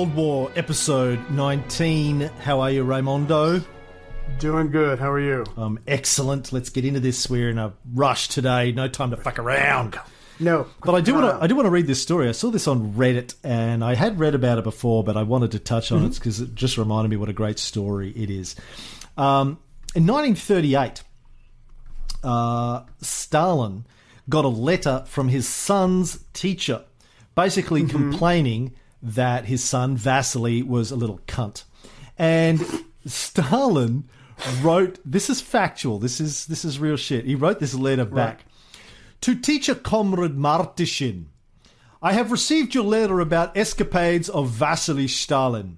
Cold War episode 19. How are you, Raymondo? Doing good. How are you? Um, excellent. Let's get into this. We're in a rush today. No time to fuck around. No, But I do want uh, to. I do want to read this story. I saw this on Reddit, and I had read about it before, but I wanted to touch on it because it just reminded me what a great story it is. Um, in 1938, uh, Stalin got a letter from his son's teacher, basically complaining that his son Vasily was a little cunt, and Stalin wrote. This is factual. This is this is real shit. He wrote this letter back to teacher comrade Martishin. I have received your letter about escapades of Vasily Stalin.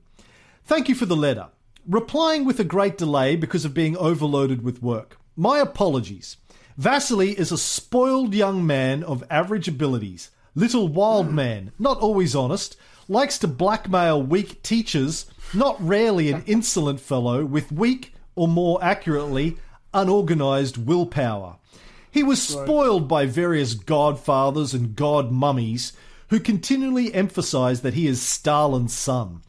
Thank you for the letter. Replying with a great delay because of being overloaded with work. My apologies. Vasily is a spoiled young man of average abilities. Little wild man, not always honest, likes to blackmail weak teachers, not rarely an insolent fellow with weak, or more accurately, unorganized willpower. He was spoiled by various godfathers and god mummies who continually emphasize that he is Stalin's son.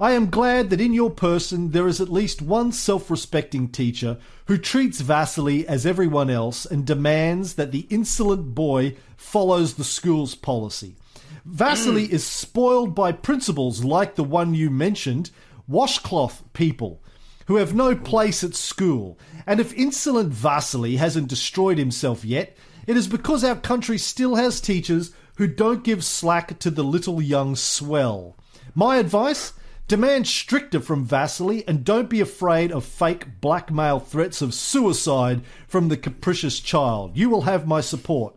I am glad that in your person there is at least one self respecting teacher who treats Vasily as everyone else and demands that the insolent boy follows the school's policy. Vasily mm. is spoiled by principles like the one you mentioned, washcloth people, who have no place at school. And if insolent Vasily hasn't destroyed himself yet, it is because our country still has teachers who don't give slack to the little young swell. My advice? Demand stricter from Vasily and don't be afraid of fake blackmail threats of suicide from the capricious child. You will have my support.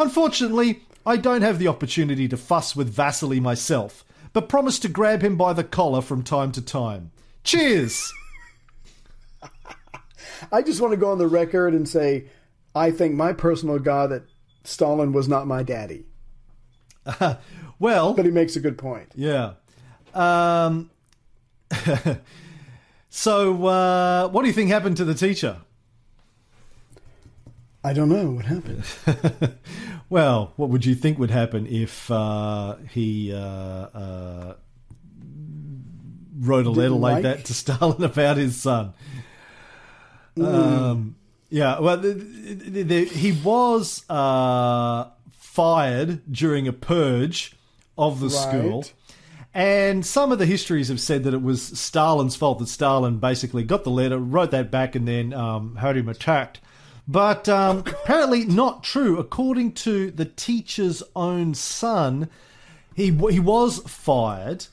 Unfortunately, I don't have the opportunity to fuss with Vasily myself, but promise to grab him by the collar from time to time. Cheers! I just want to go on the record and say, I think my personal God that Stalin was not my daddy. Well, But he makes a good point. yeah. Um, so, uh, what do you think happened to the teacher? I don't know what happened. Well, what would you think would happen if uh, he uh, uh, wrote a letter Didn't like, like? that to Stalin about his son? Um, yeah, well, the, the, the, he was uh, fired during a purge of the school. And some of the histories have said that it was Stalin's fault that Stalin basically got the letter, wrote that back, and then um, had him attacked. But um, apparently not true. According to the teacher's own son, he he was fired,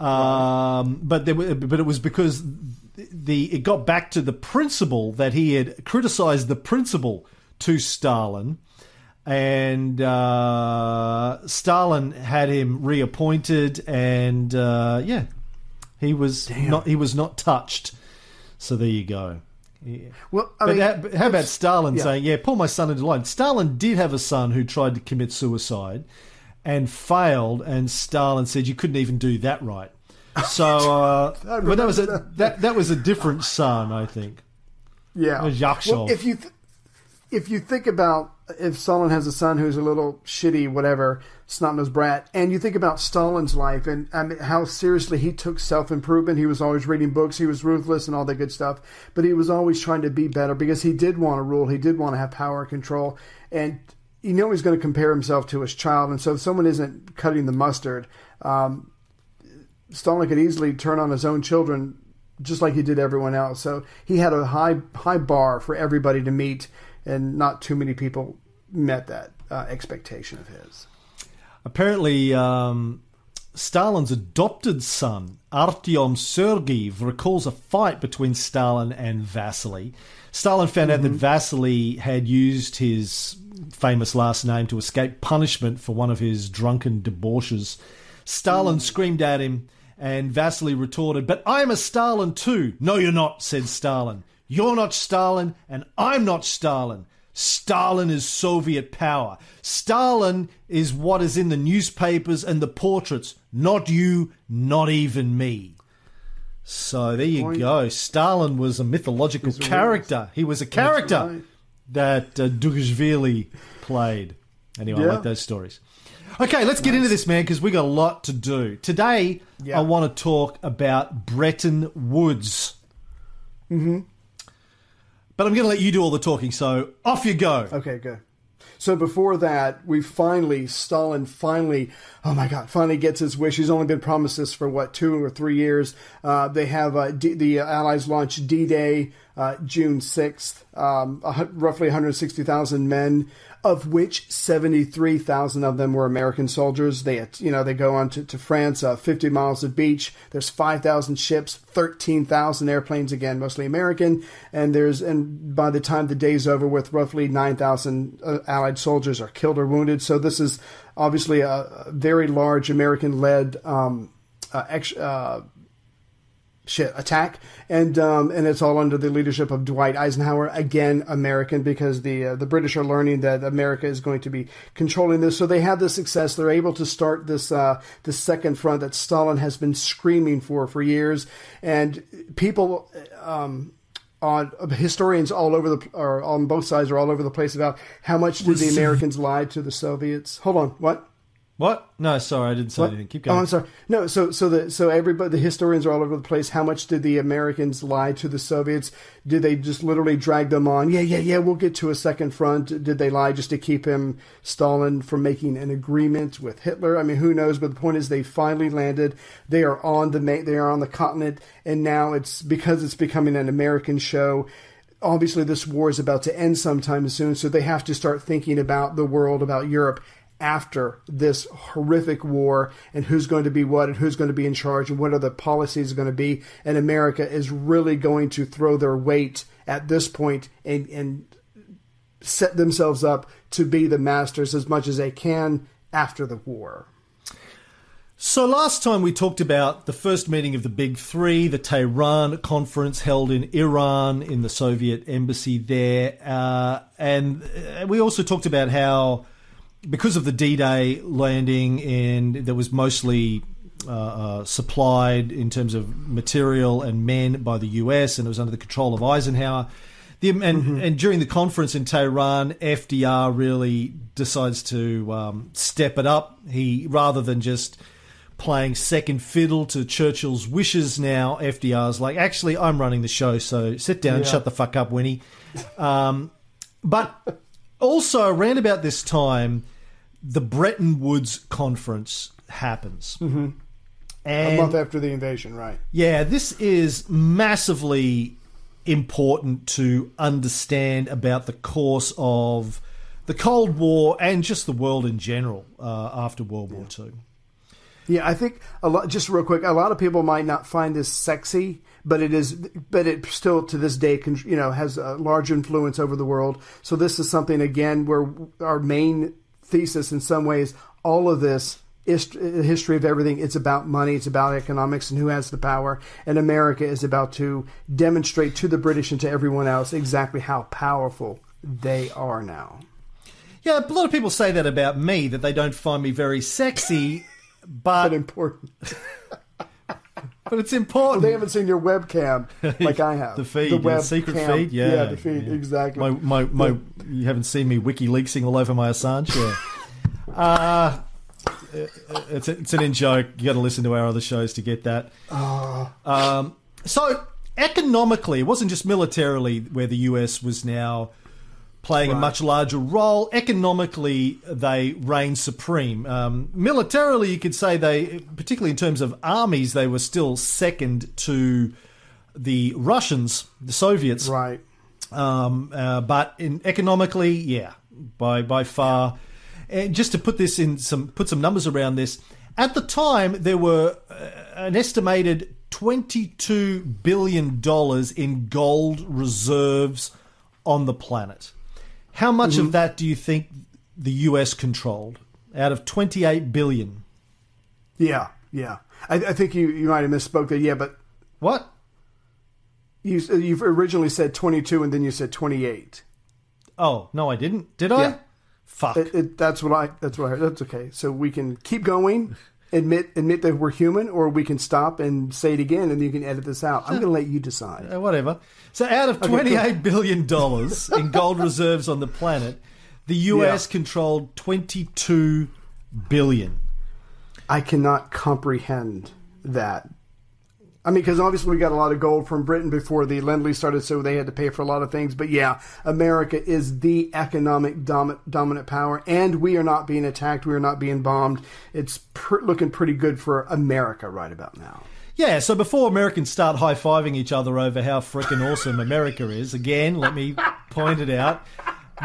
um, but there were, but it was because the it got back to the principal that he had criticized the principal to Stalin, and uh, Stalin had him reappointed, and uh, yeah, he was not he was not touched. So there you go. Yeah. Well, I But mean, how, how about Stalin yeah. saying, "Yeah, pull my son into line"? Stalin did have a son who tried to commit suicide and failed, and Stalin said you couldn't even do that right. So, uh, but that was a remember that that was a different son, I think. yeah. Yakov. Well, if you th- if you think about if Stalin has a son who's a little shitty, whatever, snot nosed brat, and you think about Stalin's life and I mean, how seriously he took self improvement, he was always reading books, he was ruthless and all that good stuff, but he was always trying to be better because he did want to rule, he did want to have power and control, and you know he's going to compare himself to his child, and so if someone isn't cutting the mustard, um, Stalin could easily turn on his own children just like he did everyone else. So he had a high high bar for everybody to meet, and not too many people met that uh, expectation of his. Apparently, um, Stalin's adopted son, Artyom Sergeyev, recalls a fight between Stalin and Vasily. Stalin found out that Vasily had used his famous last name to escape punishment for one of his drunken debauches. Stalin screamed at him, and Vasily retorted, But I'm a Stalin too. No, you're not, said Stalin. You're not Stalin, and I'm not Stalin. Stalin is Soviet power. Stalin is what is in the newspapers and the portraits, not you, not even me. So there you Point. go. Stalin was a mythological He's character. He was a character right. that uh, Dzhugashvili played. Anyway, I like those stories. Okay, let's get into this, man, because we got a lot to do. Today, Yeah. I want to talk about Bretton Woods. Mm-hmm. But I'm going to let you do all the talking, so off you go. Okay, good. So before that, we finally, Stalin finally, oh my God, finally gets his wish. He's only been promised this for what, two or three years. Uh, they have uh, D- the Allies launch D Day uh, June 6th, um, roughly 160,000 men, of which 73,000 of them were American soldiers. They, you know, they go on to, to France, uh, 50 miles of beach. There's 5,000 ships, 13,000 airplanes, again, mostly American. And there's, and by the time the day's over with, roughly 9,000 uh, Allied soldiers are killed or wounded. So this is obviously a, very large American led, um, uh, ex, uh, shit attack. And um, and it's all under the leadership of Dwight Eisenhower. Again American because the uh, the British are learning that America is going to be controlling this. So they have the success. They're able to start this uh, this second front that Stalin has been screaming for for years. And people um, on historians all over the or on both sides are all over the place about how much did the Americans lie to the Soviets. Hold on. What What? No, sorry, I didn't say what? anything. Keep going. Oh. I'm sorry. No, so so the so everybody the historians are all over the place. How much did the Americans lie to the Soviets? Did they just literally drag them on? Yeah, yeah, yeah. We'll get to a second front. Did they lie just to keep him Stalin from making an agreement with Hitler? I mean, who knows? But the point is, they finally landed. They are on the they are on the continent, and now it's because it's becoming an American show obviously this war is about to end sometime soon, so they have to start thinking about the world, about Europe after this horrific war and who's going to be what and who's going to be in charge and what are the policies going to be. And America is really going to throw their weight at this point and, and set themselves up to be the masters as much as they can after the war. So last time we talked about the first meeting of the Big Three, the Tehran conference held in Iran in the Soviet embassy there, uh, and uh, we also talked about how because of the D-Day landing and that was mostly uh, uh, supplied in terms of material and men by the US, and it was under the control of Eisenhower. The, and, and during the conference in Tehran, FDR really decides to um, step it up. He rather than just playing second fiddle to Churchill's wishes now, FDR's like, actually, I'm running the show, so sit down, Yeah. shut the fuck up, Winnie. Um, but also, around about this time, the Bretton Woods conference happens. Mm-hmm. A month after the invasion, right? yeah, this is massively important to understand about the course of the Cold War and just the world in general uh, after World War II. Yeah, I think a lot. Just real quick, a lot of people might not find this sexy, but it is. But it still to this day, con- you know, has a large influence over the world. So this is something again where our main thesis, in some ways, all of this is the history of everything. It's about money. It's about economics and who has the power. And America is about to demonstrate to the British and to everyone else exactly how powerful they are now. Yeah, a lot of people say that about me that they don't find me very sexy, But but important. but it's important. They haven't seen your webcam like I have. the feed, yeah, secret webcam. feed, yeah, yeah, the feed, yeah. exactly. My, my, my, you haven't seen me WikiLeaksing all over my Assange, yeah. uh, it's, a, it's an in joke. You got to listen to our other shows to get that. Um, so economically, it wasn't just militarily where the US was now playing a much larger role. Economically, they reigned supreme. Um, militarily, you could say they, particularly in terms of armies, they were still second to the Russians, the Soviets. right. Um, uh, but in economically, yeah, by by far. And just to put this in some put some numbers around this, at the time there were uh, an estimated twenty two billion dollars in gold reserves on the planet. How much of that do you think the US controlled out of twenty eight billion? Yeah, yeah. I, I think you, you might have misspoke there. Yeah, but What? You you've originally said 22 and then you said 28. Oh no, I didn't. Did I? Yeah. Fuck. It, it, that's what I. That's what I heard. That's okay. So we can keep going, admit admit that we're human, or we can stop and say it again, and you can edit this out. I'm going to let you decide. Uh, whatever. So, out of twenty-eight billion dollars in gold reserves on the planet, the US Yeah. controlled twenty-two billion. I cannot comprehend that. I mean, because obviously we got a lot of gold from Britain before the Lend Lease started, so they had to pay for a lot of things. But yeah, America is the economic dom- dominant power, and we are not being attacked. We are not being bombed. It's pr- looking pretty good for America right about now. Yeah. So before Americans start high fiving each other over how freaking awesome America is, again, let me point it out.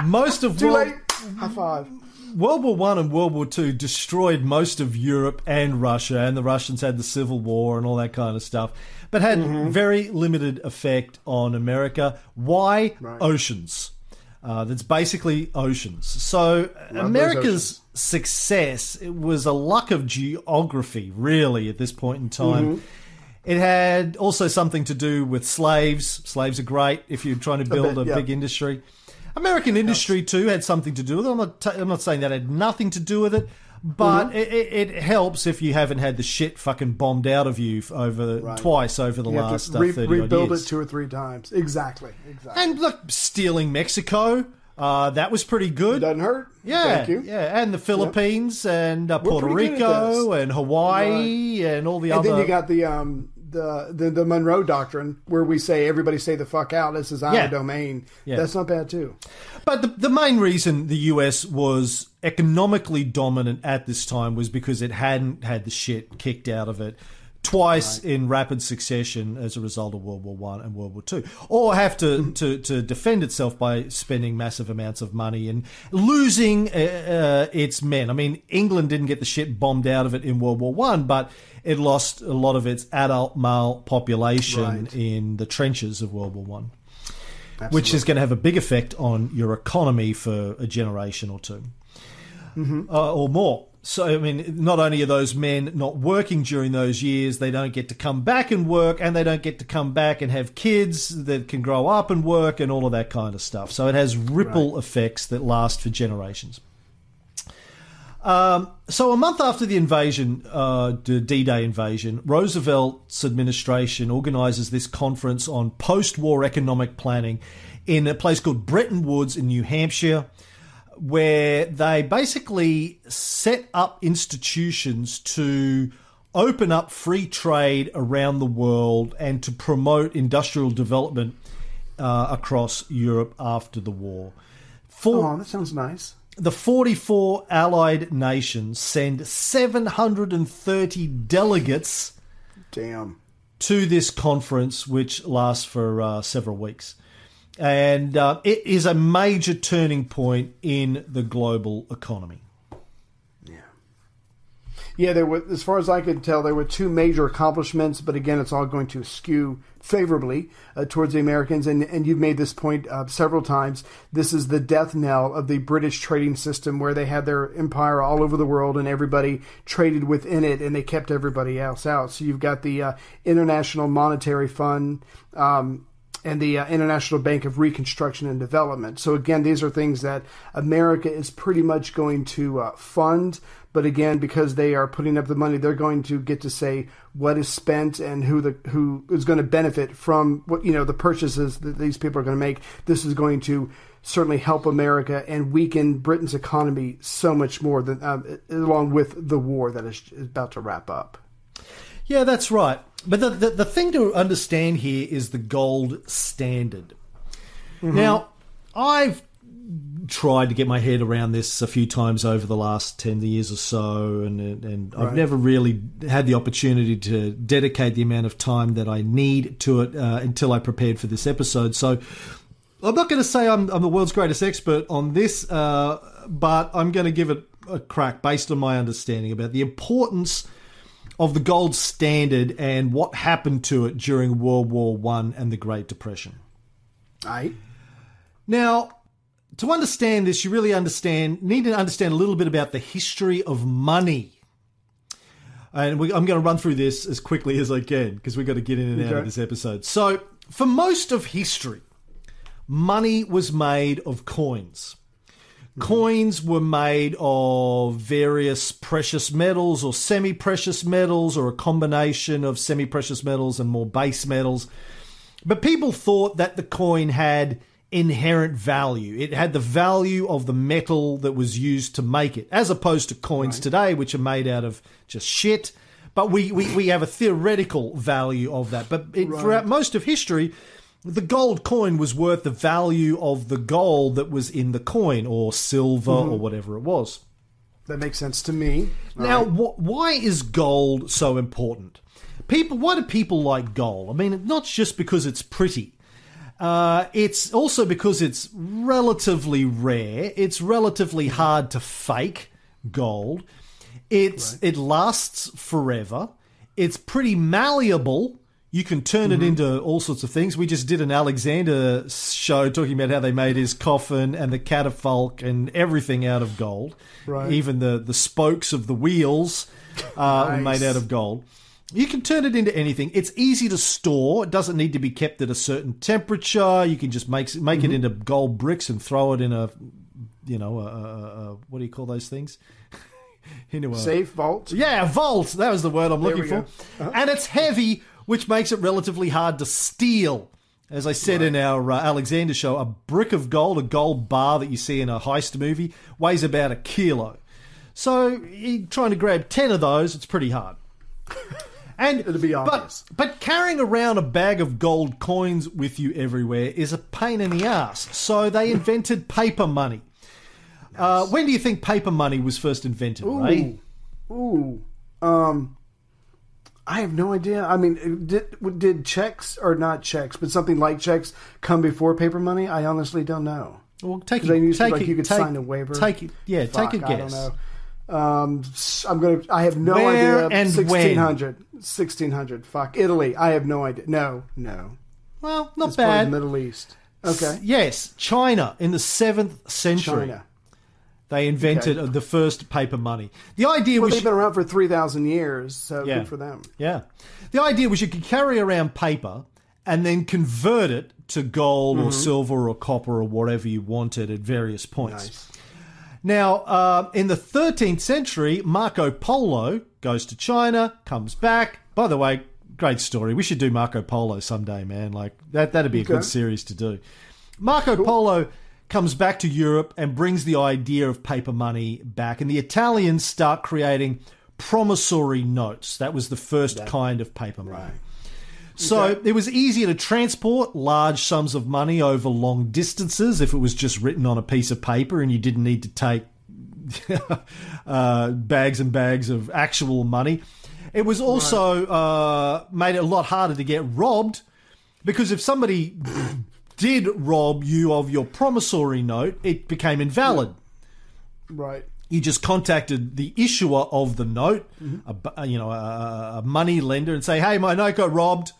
Most of Too World, late. High five. World War One and World War Two destroyed most of Europe and Russia, and the Russians had the Civil War and all that kind of stuff, but had Mm-hmm. very limited effect on America. Why? Right. Oceans. Uh, that's basically oceans. So America's success it was a luck of geography, really, at this point in time. Mm-hmm. It had also something to do with slaves. Slaves are great if you're trying to build a, bit, yeah. big industry. American industry too had something to do with it. I'm not. T- I'm not saying that had nothing to do with it, but Mm-hmm. it, it, it helps if you haven't had the shit fucking bombed out of you over Right. twice over the You last uh, re- odd rebuild it two or three times. Exactly. Exactly. and look, stealing Mexico, uh, that was pretty good. Doesn't hurt. Yeah, Thank you. yeah, and the Philippines and uh, Puerto pretty good at Rico and Hawaii and all the And other. then you got the um the, the the Monroe Doctrine, where we say everybody say the fuck out. This is our Yeah. domain. Yeah. That's not bad too. But the, the main reason the US was economically dominant at this time was because it hadn't had the shit kicked out of it twice in rapid succession as a result of World War One and World War Two, or have to, to, to defend itself by spending massive amounts of money and losing uh, uh, its men. I mean, England didn't get the shit bombed out of it in World War One, but it lost a lot of its adult male population Right. in the trenches of World War One which is going to have a big effect on your economy for a generation or 2 uh, or more. So, I mean, not only are those men not working during those years, they don't get to come back and work, and they don't get to come back and have kids that can grow up and work and all of that kind of stuff. So, it has ripple effects that last for generations. Um, so, a month after the invasion, uh, the D Day invasion, Roosevelt's administration organizes this conference on post war economic planning in a place called Bretton Woods in New Hampshire, where they basically set up institutions to open up free trade around the world and to promote industrial development uh, across Europe after the war. For, Oh, that sounds nice. the 44 allied nations send 730 delegates Damn. to this conference, which lasts for uh, several weeks. And uh, it is a major turning point in the global economy. Yeah, yeah. there were, as far as I could tell, there were two major accomplishments, but again, it's all going to skew favorably uh, towards the Americans. And, and you've made this point uh, several times. This is the death knell of the British trading system, where they had their empire all over the world and everybody traded within it, and they kept everybody else out. So you've got the uh, International Monetary Fund. Um, and the uh, International Bank of Reconstruction and Development. So again, these are things that America is pretty much going to uh, fund. But again, because they are putting up the money, they're going to get to say what is spent and who the who is going to benefit from what you know the purchases that these people are going to make. This is going to certainly help America and weaken Britain's economy so much more than um, along with the war that is about to wrap up. Yeah, that's right. But the, the, the thing to understand here is the gold standard. Now, I've tried to get my head around this a few times over the last 10 years or so, and, and I've never really had the opportunity to dedicate the amount of time that I need to it uh, until I prepared for this episode. So I'm not going to say I'm, I'm the world's greatest expert on this, uh, but I'm going to give it a crack based on my understanding about the importance of the gold standard and what happened to it during World War One and the Great Depression. Right. Now, to understand this, you really understand need to understand a little bit about the history of money. And we, I'm going to run through this as quickly as I can because we've got to get in and out of this episode. So, for most of history, money was made of coins. Mm-hmm. Coins were made of various precious metals or semi precious metals or a combination of semi precious metals and more base metals. But people thought that the coin had inherent value. It had the value of the metal that was used to make it, as opposed to coins today, which are made out of just shit. But we, we, we have a theoretical value of that. But it, throughout most of history, the gold coin was worth the value of the gold that was in the coin, or silver, or whatever it was. That makes sense to me. Now, wh- why is gold so important? People, why do people like gold? I mean, not just because it's pretty. Uh, it's also because it's relatively rare. It's relatively hard to fake gold. It's it lasts forever. It's pretty malleable. You can turn it into all sorts of things. We just did an Alexander show talking about how they made his coffin and the catafalque and everything out of gold. Right. Even the the spokes of the wheels uh, were made out of gold. You can turn it into anything. It's easy to store. It doesn't need to be kept at a certain temperature. You can just make make it into gold bricks and throw it in a, you know, a, a, a, what do you call those things? into a Safe vault. yeah, vault. That was the word I'm looking for. Uh-huh. And it's heavy, which makes it relatively hard to steal. As I said in our uh, Alexander show, a brick of gold, a gold bar that you see in a heist movie, weighs about a kilo. So trying to grab 10 of those, it's pretty hard. And It'll be obvious. But, but carrying around a bag of gold coins with you everywhere is a pain in the ass. So they invented paper money. Uh, when do you think paper money was first invented, Ray? Ooh. Um. I have no idea. I mean, did did checks or not checks, but something like checks come before paper money? I honestly don't know. Well, take They it. to, Take like, it. you could take, sign a waiver. Take it. Yeah, Fuck, take a I don't guess. know. Um, s- I'm gonna. I have no Where idea. and when? 1600. 1600. Fuck Italy. I have no idea. No, no. Well, not It's bad. the Middle East. Okay. Yes, China in the seventh century China. They invented Okay. the first paper money. The idea Well, was they've been around for three thousand years, so Yeah. good for them. Yeah. The idea was you could carry around paper and then convert it to gold Mm-hmm. or silver or copper or whatever you wanted at various points. Now, uh, in the 13th century, Marco Polo goes to China, comes back. By the way, great story. We should do Marco Polo someday, man. Like that, that'd be a good series to do. Marco Polo comes back to Europe and brings the idea of paper money back, and the Italians start creating promissory notes. That was the first kind of paper money. So it was easier to transport large sums of money over long distances if it was just written on a piece of paper and you didn't need to take uh, bags and bags of actual money. It was also uh, made it a lot harder to get robbed because if somebody did rob you of your promissory note, it became invalid Right. you just contacted the issuer of the note, a bu- a, you know, a, a money lender, and say, "Hey, my note got robbed,"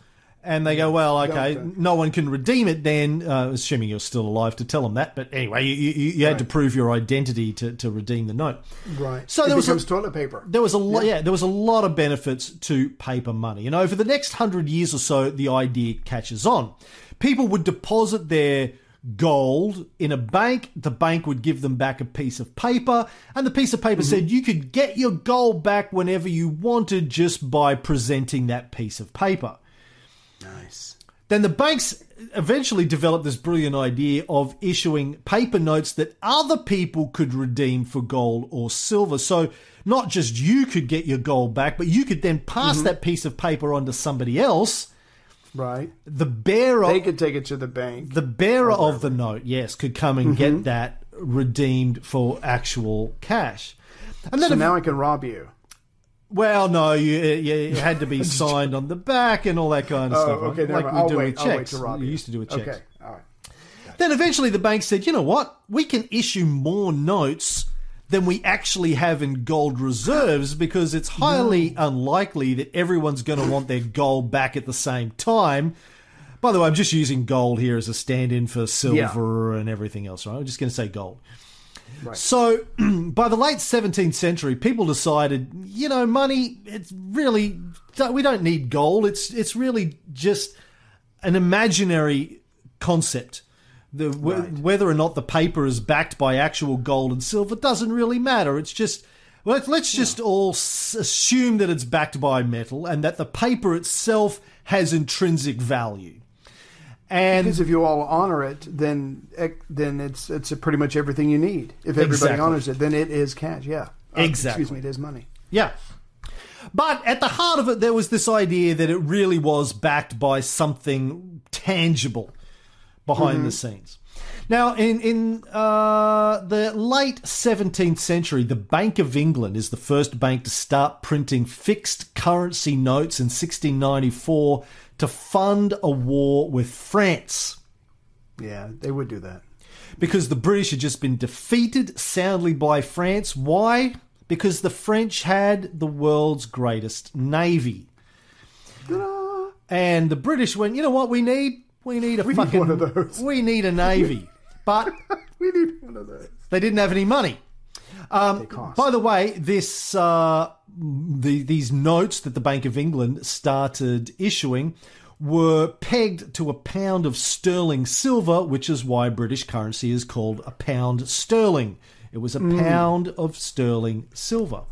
and they go, "Well, okay, Okay. no one can redeem it." Then, uh, assuming you're still alive to tell them that, but anyway, you, you, you had to prove your identity to, to redeem the note. Right. So it there was a- toilet paper. There was a lot, yeah. there was a lot of benefits to paper money, and over the next hundred years or so, the idea catches on. People would deposit their gold in a bank. The bank would give them back a piece of paper, and the piece of paper mm-hmm. said you could get your gold back whenever you wanted just by presenting that piece of paper. Nice. Then the banks eventually developed this brilliant idea of issuing paper notes that other people could redeem for gold or silver. So not just you could get your gold back, but you could then pass mm-hmm. that piece of paper on to somebody else. Right. The bearer, They could take it to the bank. the bearer of the note, yes, could come and get mm-hmm. that redeemed for actual cash. And then So if- now I can rob you. well, no, you, uh, you you had to be signed on the back and all that kind of Oh, stuff, okay. like never we I'll do wait. with I'll wait checks. to rob we you. used to do with checks. Okay. All right. Then eventually the bank said, you know what? We can issue more notes than we actually have in gold reserves because it's highly unlikely that everyone's going to want their gold back at the same time. By the way, I'm just using gold here as a stand in for silver and everything else, right? I'm just going to say gold. So, by the late 17th century, people decided, you know, money, it's really, we don't need gold. It's, it's really just an imaginary concept. The, wh- Whether or not the paper is backed by actual gold and silver doesn't really matter. It's just, let, let's just all s- assume that it's backed by metal and that the paper itself has intrinsic value. And Because if you all honor it, then then it's it's pretty much everything you need. If everybody Exactly. honors it, then it is cash. Yeah, Uh, Exactly. Excuse me, it is money. Yeah. But at the heart of it, there was this idea that it really was backed by something tangible behind the scenes. Now, in in uh, the late 17th century, the Bank of England is the first bank to start printing fixed currency notes in 1694 to fund a war with France Yeah, they would do that. because the British had just been defeated soundly by France. Why? Because the French had the world's greatest navy. And the British went, you know what we need? We need a We need fucking one of those." we need a navy. But We need one of those. they didn't have any money. Um, by the way, this uh, the, these notes that the Bank of England started issuing were pegged to a pound of sterling silver, which is why British currency is called a pound sterling. It was a pound of sterling silver.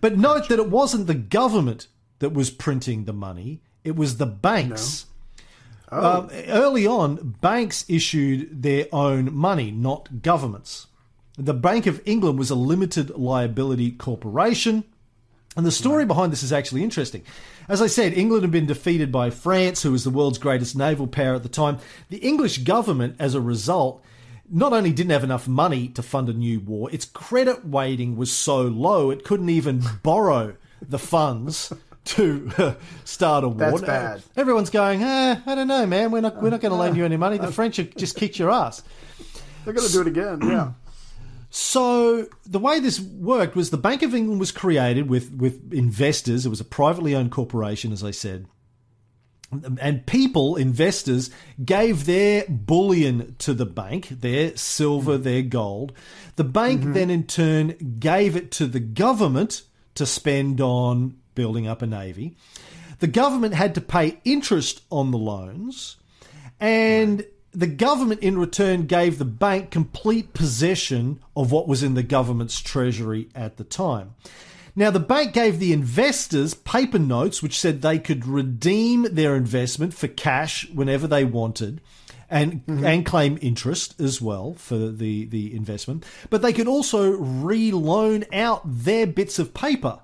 But note that it wasn't the government that was printing the money; it was the banks. Um, early on, banks issued their own money, not governments. The Bank of England was a limited liability corporation. And the story behind this is actually interesting. As I said, England had been defeated by France, who was the world's greatest naval power at the time. The English government, as a result, not only didn't have enough money to fund a new war, its credit rating was so low it couldn't even borrow the funds to uh, start a war. That's bad. Everyone's going, eh, I don't know, man. We're not, we're not going to lend you any money. The French have just kicked your ass. They're going to do it again. Yeah. So the way this worked was the Bank of England was created with with investors. It was a privately owned corporation, as I said. And people, investors, gave their bullion to the bank, their silver, their gold. The bank then, in turn, gave it to the government to spend on building up a navy. The government had to pay interest on the loans, and the government in return gave the bank complete possession of what was in the government's treasury at the time. Now, the bank gave the investors paper notes which said they could redeem their investment for cash whenever they wanted. And, mm-hmm. and claim interest as well for the, the investment. But they could also re-loan out their bits of paper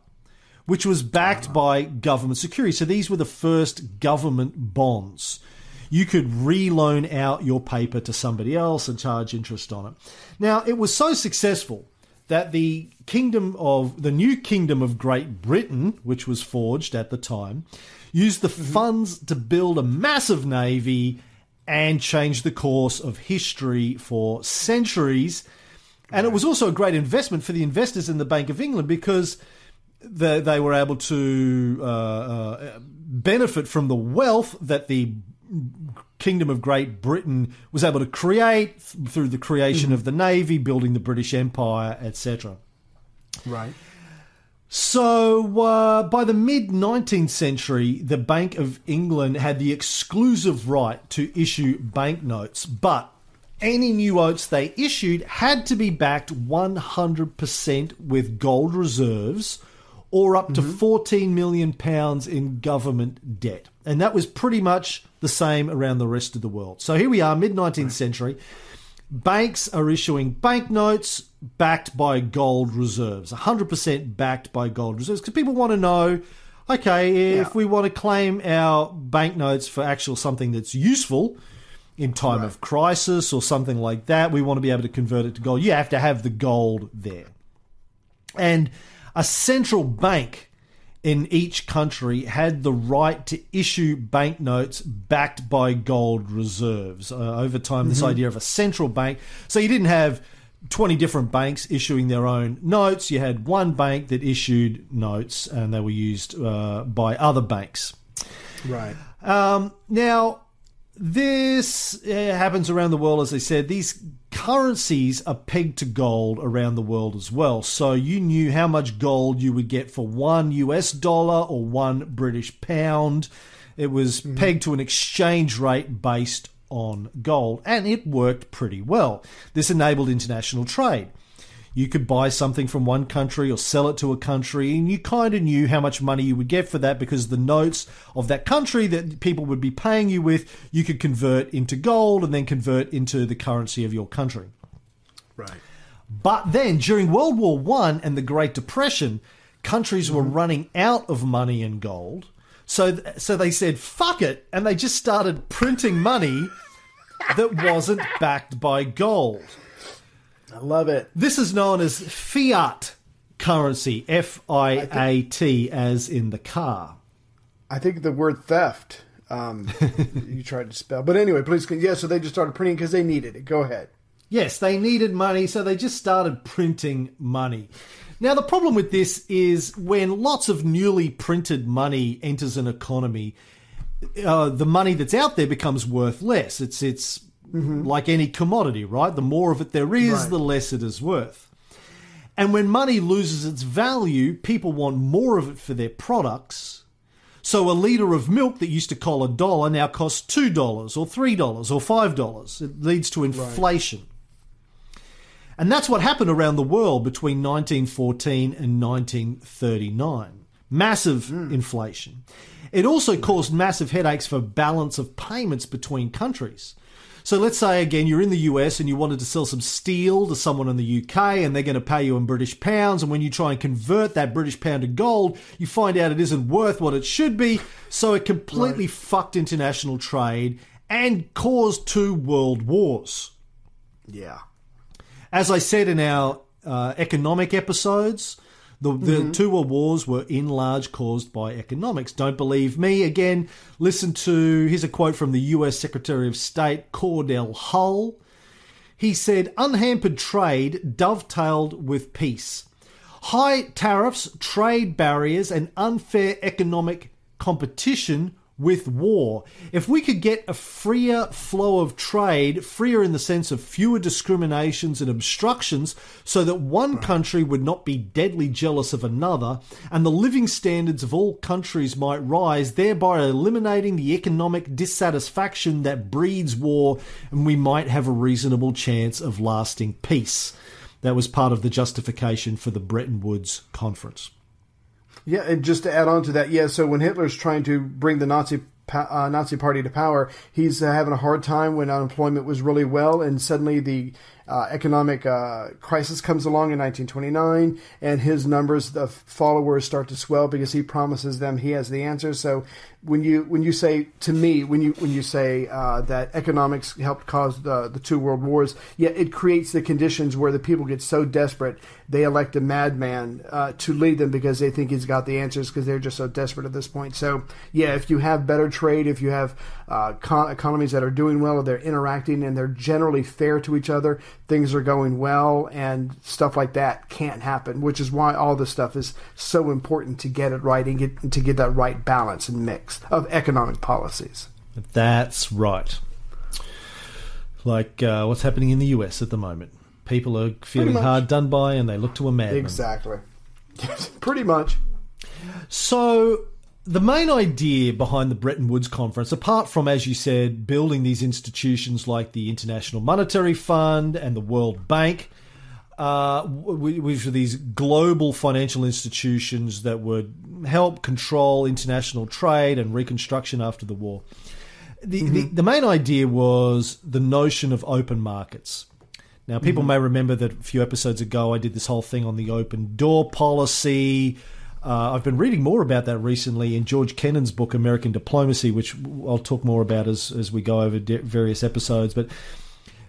which was backed by government security. So these were the first government bonds. You could re-loan out your paper to somebody else and charge interest on it. Now, it was so successful that the kingdom of the new kingdom of Great Britain, which was forged at the time, used the mm-hmm. funds to build a massive navy and change the course of history for centuries. And it was also a great investment for the investors in the Bank of England because they, they were able to uh, uh, benefit from the wealth that the Kingdom of Great Britain was able to create through the creation of the Navy, building the British Empire, etc. Right. So, uh, by the mid 19th century, the Bank of England had the exclusive right to issue banknotes, but any new notes they issued had to be backed 100% with gold reserves or up to mm-hmm. 14 million pounds in government debt. And that was pretty much the same around the rest of the world. So here we are, mid 19th century. Banks are issuing banknotes backed by gold reserves, 100% backed by gold reserves, because people want to know okay, if we want to claim our banknotes for actual something that's useful in time of crisis or something like that, we want to be able to convert it to gold. You have to have the gold there. And a central bank in each country had the right to issue banknotes backed by gold reserves. Uh, over time, this idea of a central bank. So you didn't have 20 different banks issuing their own notes. You had one bank that issued notes and they were used uh, by other banks. Right. Um, now, this uh, happens around the world, as I said. These currencies are pegged to gold around the world as well. So you knew how much gold you would get for one US dollar or one British pound. It was mm-hmm. pegged to an exchange rate based on gold, and it worked pretty well. This enabled international trade. You could buy something from one country or sell it to a country, and you kind of knew how much money you would get for that because the notes of that country that people would be paying you with, you could convert into gold and then convert into the currency of your country. Right. But then during World War One and the Great Depression, countries were mm-hmm. running out of money and gold. So so they said fuck it and they just started printing money that wasn't backed by gold. I love it. This is known as fiat currency, F I A T as in the car. I think the word theft um, you tried to spell. But anyway, please. Yeah, so they just started printing because they needed it. Go ahead. Yes, they needed money, so they just started printing money. Now, the problem with this is when lots of newly printed money enters an economy, uh, the money that's out there becomes worth less. It's it's Mm-hmm. like any commodity, right? The more of it there is, Right. the less it is worth. And when money loses its value, people want more of it for their products. So a litre of milk that used to cost a dollar now costs two dollars or three dollars or five dollars. It leads to inflation. And that's what happened around the world between 1914 and 1939. Massive hmm. inflation. It also caused massive headaches for balance of payments between countries. So let's say again you're in the US and you wanted to sell some steel to someone in the UK and they're going to pay you in British pounds and when you try and convert that British pound to gold, you find out it isn't worth what it should be, so it completely fucked international trade and caused two world wars. Yeah. As I said in our uh, economic episodes, the, the mm-hmm. two world wars were in large caused by economics. Don't believe me? Again, listen to here's a quote from the US Secretary of State Cordell Hull. He said, unhampered trade dovetailed with peace. High tariffs, trade barriers, and unfair economic competition with war. If we could get a freer flow of trade, freer in the sense of fewer discriminations and obstructions, so that one country would not be deadly jealous of another, and the living standards of all countries might rise, thereby eliminating the economic dissatisfaction that breeds war, and we might have a reasonable chance of lasting peace. That was part of the justification for the Bretton Woods Conference. Yeah, and just to add on to that, yeah. So when Hitler's trying to bring the Nazi uh, Nazi Party to power, he's uh, having a hard time when unemployment was really well, and suddenly the uh, economic uh, crisis comes along in 1929, and his numbers of followers start to swell because he promises them he has the answers. So when you when you say to me when you when you say uh, that economics helped cause the the two world wars, yeah, it creates the conditions where the people get so desperate they elect a madman uh, to lead them because they think he's got the answers because they're just so desperate at this point. So yeah, if you have better trade, if you have uh, con- economies that are doing well, they're interacting and they're generally fair to each other, things are going well, and stuff like that can't happen. Which is why all this stuff is so important to get it right and get to get that right balance and mix of economic policies. That's right. Like uh, what's happening in the US at the moment. People are feeling hard done by and they look to a man. Exactly. Pretty much. So, the main idea behind the Bretton Woods Conference, apart from, as you said, building these institutions like the International Monetary Fund and the World Bank, uh, which are these global financial institutions that would help control international trade and reconstruction after the war. The, the, the main idea was the notion of open markets. Now, people may remember that a few episodes ago I did this whole thing on the open door policy. Uh, I've been reading more about that recently in George Kennan's book, American Diplomacy, which I'll talk more about as, as we go over di- various episodes. But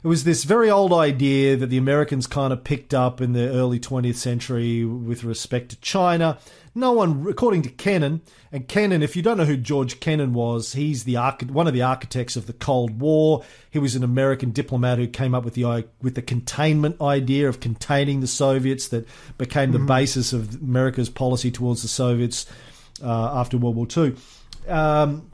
it was this very old idea that the Americans kind of picked up in the early 20th century with respect to China. No one, according to Kennan, and Kennan, if you don't know who George Kennan was, he's the one of the architects of the Cold War. He was an American diplomat who came up with the with the containment idea of containing the Soviets that became the basis of America's policy towards the Soviets uh, after World War II. Um,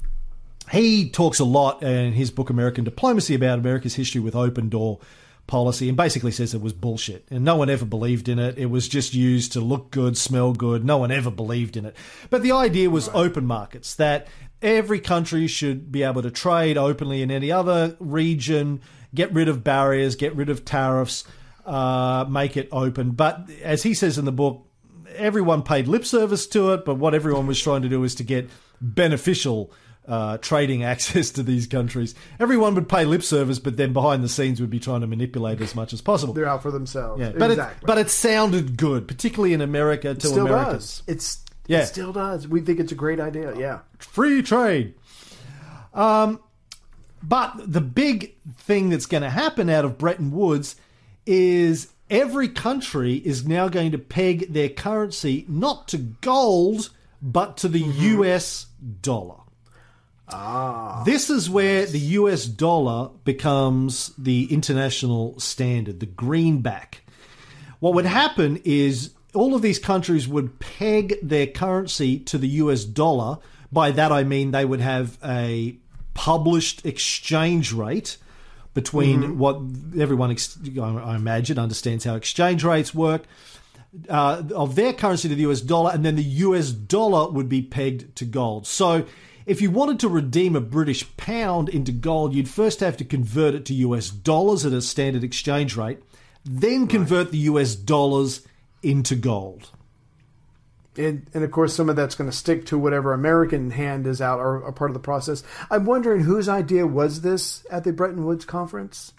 he talks a lot in his book American Diplomacy about America's history with open door policy and basically says it was bullshit and no one ever believed in it. It was just used to look good, smell good. No one ever believed in it. But the idea was open markets that every country should be able to trade openly in any other region, get rid of barriers, get rid of tariffs, uh, make it open. But as he says in the book, everyone paid lip service to it, but what everyone was trying to do is to get beneficial uh, trading access to these countries. Everyone would pay lip service, but then behind the scenes would be trying to manipulate as much as possible. They're out for themselves. Yeah, but exactly. it, but it sounded good, particularly in America to still Americans. does. It's Yeah. it still does. We think it's a great idea. Yeah. Free trade. Um, but the big thing that's going to happen out of Bretton Woods is every country is now going to peg their currency not to gold, but to the US dollar. Ah. This is where the US dollar becomes the international standard, the greenback. What would happen is all of these countries would peg their currency to the US dollar. By that I mean they would have a published exchange rate between what everyone, ex- I imagine, understands how exchange rates work. Uh, of their currency to the US dollar, and then the US dollar would be pegged to gold. So, if you wanted to redeem a British pound into gold, you'd first have to convert it to US dollars at a standard exchange rate, then convert the US dollars into gold. And, and of course, some of that's going to stick to whatever American hand is out or a part of the process. I'm wondering whose idea was this at the Bretton Woods conference?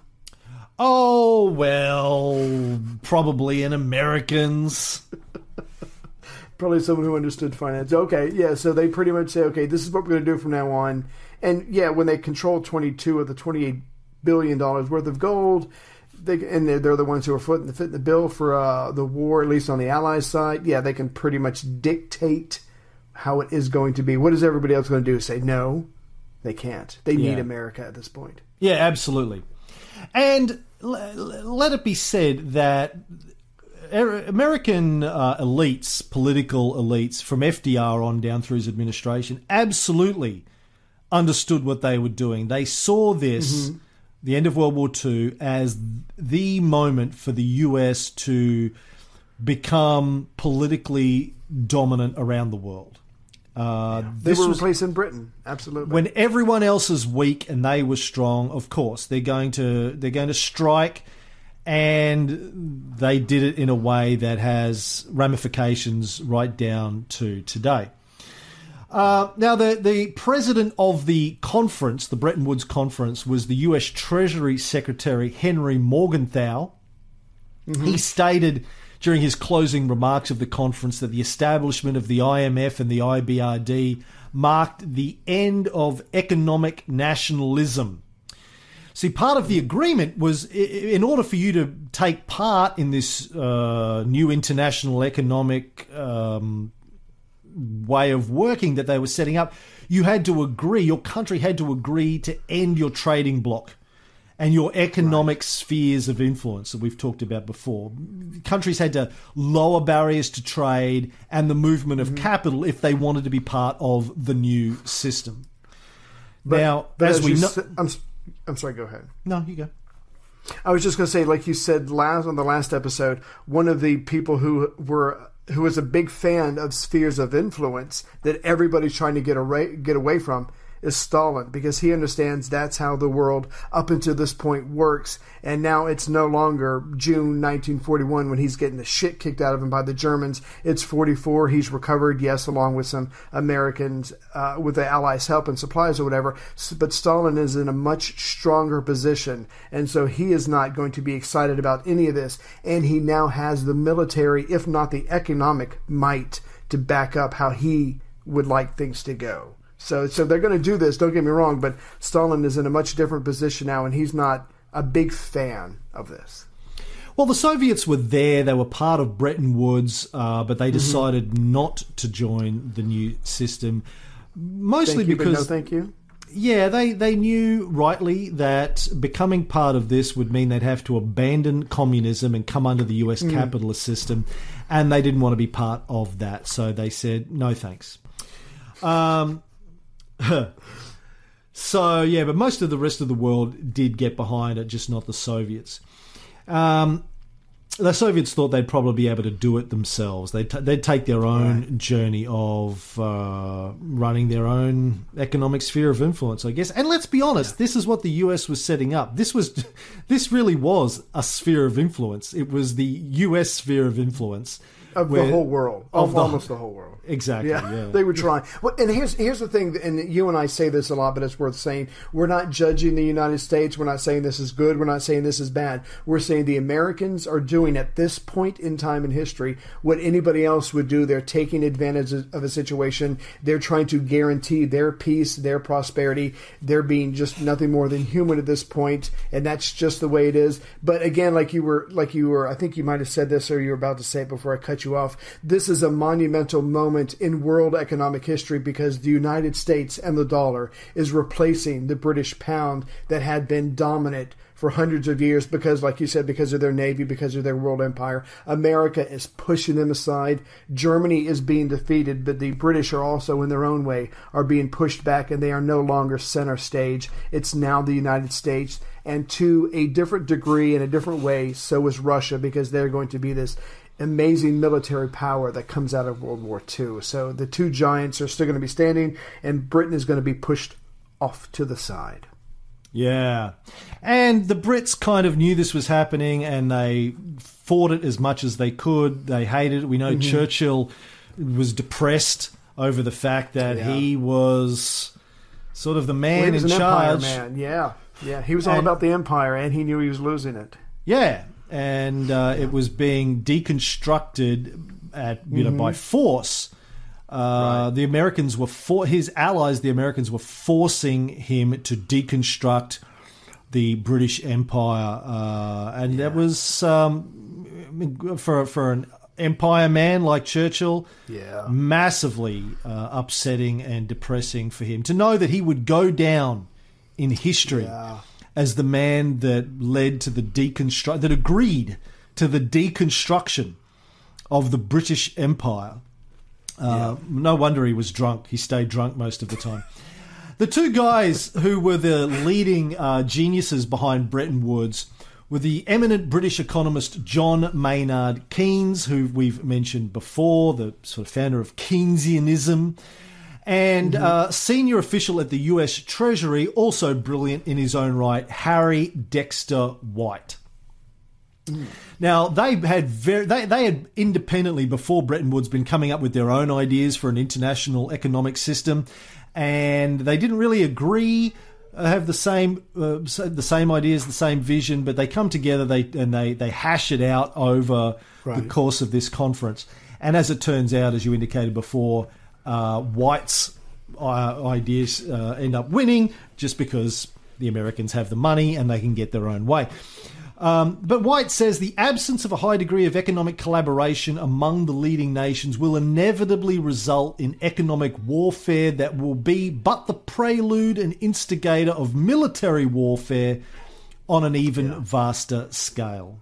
Oh, well, probably an American's. Probably someone who understood finance. Okay, yeah. So they pretty much say, okay, this is what we're going to do from now on. And yeah, when they control 22 of the 28 billion dollars worth of gold, they and they're, they're the ones who are footing the fit the bill for uh, the war, at least on the Allies side. Yeah, they can pretty much dictate how it is going to be. What is everybody else going to do? Say no? They can't. They need America at this point. Yeah, absolutely. And let it be said that American uh, elites, political elites, from FDR on down through his administration, absolutely understood what they were doing. They saw this, the end of World War II, as the moment for the US to become politically dominant around the world. Uh, They this were was- replacing Britain. Absolutely. when everyone else is weak and they were strong, of course they're going to they're going to strike, and they did it in a way that has ramifications right down to today. Uh, now, the, the president of the conference, the Bretton Woods Conference, was the U.S. Treasury Secretary Henry Morgenthau. He stated during his closing remarks of the conference that the establishment of the IMF and the IBRD marked the end of economic nationalism. See, part of the agreement was in order for you to take part in this uh, new international economic um, way of working that they were setting up, you had to agree, your country had to agree to end your trading bloc and your economic spheres of influence that we've talked about before. Countries had to lower barriers to trade and the movement of capital if they wanted to be part of the new system. now, But as, we know, I'm, sorry. Go ahead. no, you go. I was just going to say, like you said last on the last episode, one of the people who were who was a big fan of spheres of influence that everybody's trying to get away get away from is Stalin because he understands that's how the world up until this point works, and now it's no longer June 1941 when he's getting the shit kicked out of him by the Germans. It's 44. He's recovered, yes, along with some Americans uh, with the Allies' help and supplies or whatever. But Stalin is in a much stronger position, and so he is not going to be excited about any of this. And he now has the military, if not the economic might, to back up how he would like things to go. So, so they're going to do this. Don't get me wrong, but Stalin is in a much different position now, and he's not a big fan of this. Well, the Soviets were there. They were part of Bretton Woods, uh, but Mm-hmm. they decided not to join the new system. Mostly you, but no because thank you. Yeah, they, they knew rightly that becoming part of this would mean they'd have to abandon communism and come under the US capitalist system, and they didn't want to be part of that. So they said, no thanks. Um, so, yeah, but most of the rest of the world did get behind it, just not the Soviets. Um, the Soviets thought they'd probably be able to do it themselves. They'd, t- they'd take their own journey of uh, running their own economic sphere of influence, I guess. And let's be honest, this is what the US was setting up. This was, this really was a sphere of influence. It was the US sphere of influence Of where- the whole world, of of, the- almost the whole world. Exactly. Yeah, Yeah. they were trying. Well, and here's here's the thing, and you and I say this a lot, but it's worth saying. We're not judging the United States. We're not saying this is good. We're not saying this is bad. We're saying the Americans are doing at this point in time in history what anybody else would do. They're taking advantage of a situation. They're trying to guarantee their peace, their prosperity. They're being just nothing more than human at this point, and that's just the way it is. But again, like you were, like you were, I think you might have said this, or you were about to say it before I cut you off. This is a monumental moment in world economic history because the United States and the dollar is replacing the British pound that had been dominant for hundreds of years because, like you said, because of their navy, because of their world empire. America is pushing them aside. Germany is being defeated, but the British are also, in their own way, are being pushed back and they are no longer center stage. It's now the United States. And to a different degree, in a different way, so is Russia because they're going to be this amazing military power that comes out of World War II. So the two giants are still going to be standing, and Britain is going to be pushed off to the side. Yeah. And the Brits kind of knew this was happening and they fought it as much as they could. They hated it. We know mm-hmm. Churchill was depressed over the fact that Yeah. he was sort of the Well, man was in charge. empire man. Yeah, yeah. He was all And- about the empire, and he knew he was losing it. Yeah, and uh, it was being deconstructed at you know by force. Uh, The Americans were for his allies. The Americans were forcing him to deconstruct the British Empire, uh, and that was um, for for an empire man like Churchill. Yeah. massively uh, upsetting and depressing for him to know that he would go down in history Yeah. As the man that led to the deconstruct that agreed to the deconstruction of the British Empire. Uh, No wonder he was drunk. He stayed drunk most of the time. The two guys who were the leading uh, geniuses behind Bretton Woods were the eminent British economist John Maynard Keynes, who we've mentioned before, the sort of founder of Keynesianism, and uh, senior official at the US Treasury, also brilliant in his own right, Harry Dexter White. Now they had very they, they had independently before Bretton Woods been coming up with their own ideas for an international economic system, and they didn't really agree, uh, have the same uh, the same ideas, the same vision, but they come together they and they they hash it out over the course of this conference. And as it turns out, as you indicated before, uh, White's uh, ideas uh, end up winning just because the Americans have the money and they can get their own way. Um, but White says the absence of a high degree of economic collaboration among the leading nations will inevitably result in economic warfare that will be but the prelude and instigator of military warfare on an even vaster scale.